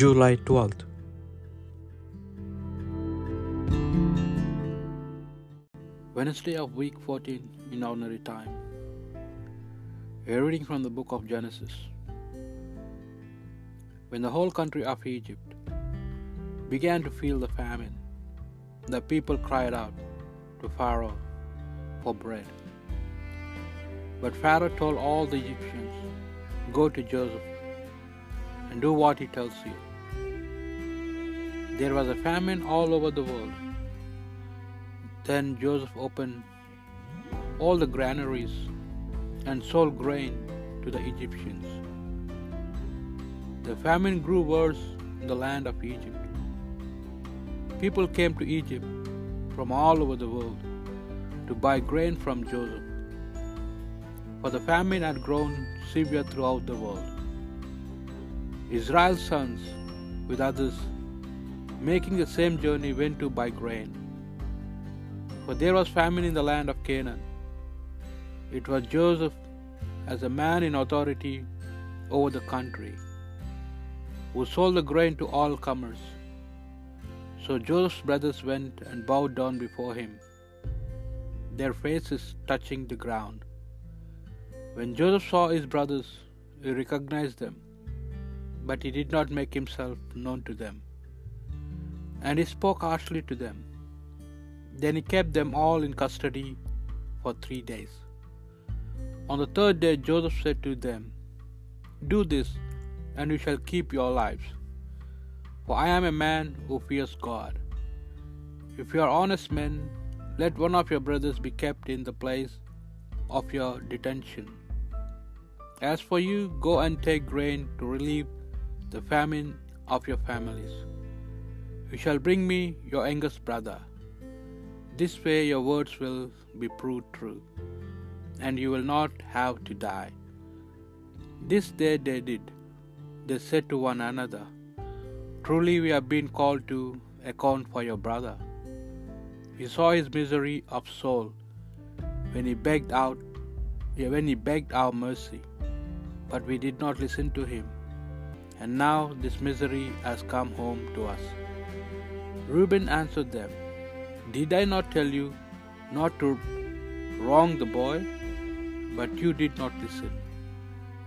July 12th. Wednesday of week 14 in ordinary time. A reading from the book of Genesis. When the whole country of Egypt began to feel the famine, the people cried out to Pharaoh for bread. But Pharaoh told all the Egyptians, Go to Joseph and do what he tells you. There was a famine all over the world. Then Joseph opened all the granaries and sold grain to the Egyptians. The famine grew worse in the land of Egypt. People came to Egypt from all over the world to buy grain from Joseph, for the famine had grown severe throughout the world. Israel's sons, with others, making the same journey, went to buy grain. For there was famine in the land of Canaan. It was Joseph, as a man in authority over the country, who sold the grain to all comers. So Joseph's brothers went and bowed down before him, their faces touching the ground. When Joseph saw his brothers, he recognized them, but he did not make himself known to them. And he spoke harshly to them. Then he kept them all in custody for three days. On the third day, Joseph said to them, Do this, and you shall keep your lives. For I am a man who fears God. If you are honest men, let one of your brothers be kept in the place of your detention. As for you, go and take grain to relieve the famine of your families. You shall bring me your youngest brother. This way your words will be proved true, and you will not have to die. This day they did. They said to one another, Truly we have been called to account for your brother. We saw his misery of soul when he begged out when he begged our mercy, but we did not listen to him. And now this misery has come home to us. Reuben answered them, Did I not tell you not to wrong the boy? But you did not listen.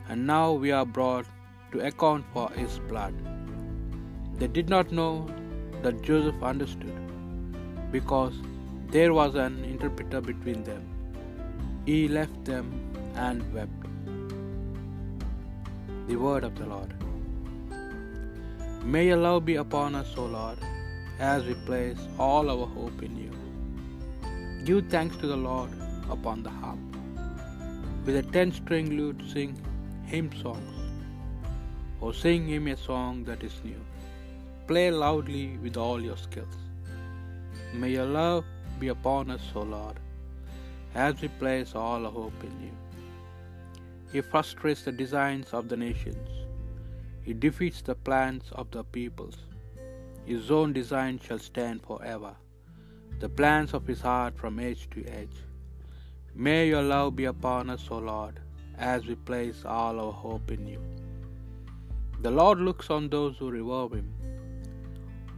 And now we are brought to account for his blood. They did not know that Joseph understood, because there was an interpreter between them. He left them and wept. The word of the Lord. May your love be upon us, O Lord, as we place all our hope in you. Give thanks to the Lord upon the harp. With a ten string lute, sing him songs, or sing him a song that is new. Play loudly with all your skills. May your love be upon us, O Lord, as we place all our hope in you. He frustrates the designs of the nations. He defeats the plans of the peoples. His own design shall stand forever, the plans of his heart from age to age. May your love be upon us, O Lord, as we place all our hope in you. The Lord looks on those who revere him,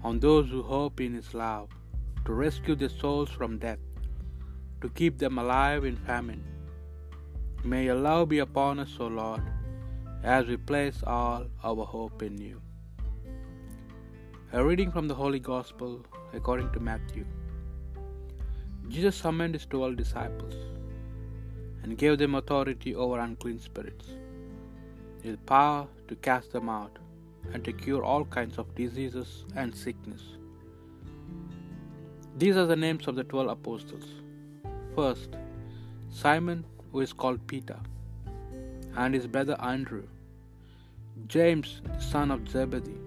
on those who hope in his love, to rescue their souls from death, to keep them alive in famine. May your love be upon us, O Lord, as we place all our hope in you. A reading from the Holy Gospel according to Matthew. Jesus summoned his twelve disciples and gave them authority over unclean spirits, with power to cast them out and to cure all kinds of diseases and sickness. These are the names of the twelve apostles. First, Simon, who is called Peter, and his brother Andrew, James, the son of Zebedee,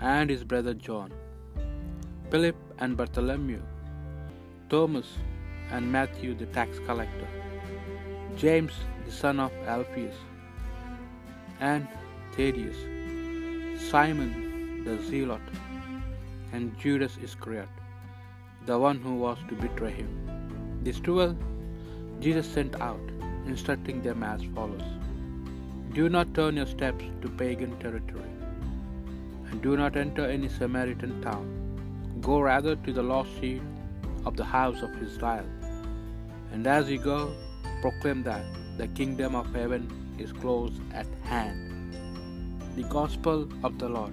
and his brother John, Philip and Bartholomew, Thomas and Matthew the tax collector, James the son of Alphaeus, and Thaddeus, Simon the zealot, and Judas Iscariot, the one who was to betray him. These twelve Jesus sent out, instructing them as follows Do not turn your steps to pagan territory. and do not enter any Samaritan town. Go rather to the lost sheep of the house of Israel. And as you go, proclaim that the kingdom of heaven is close at hand. The Gospel of the Lord.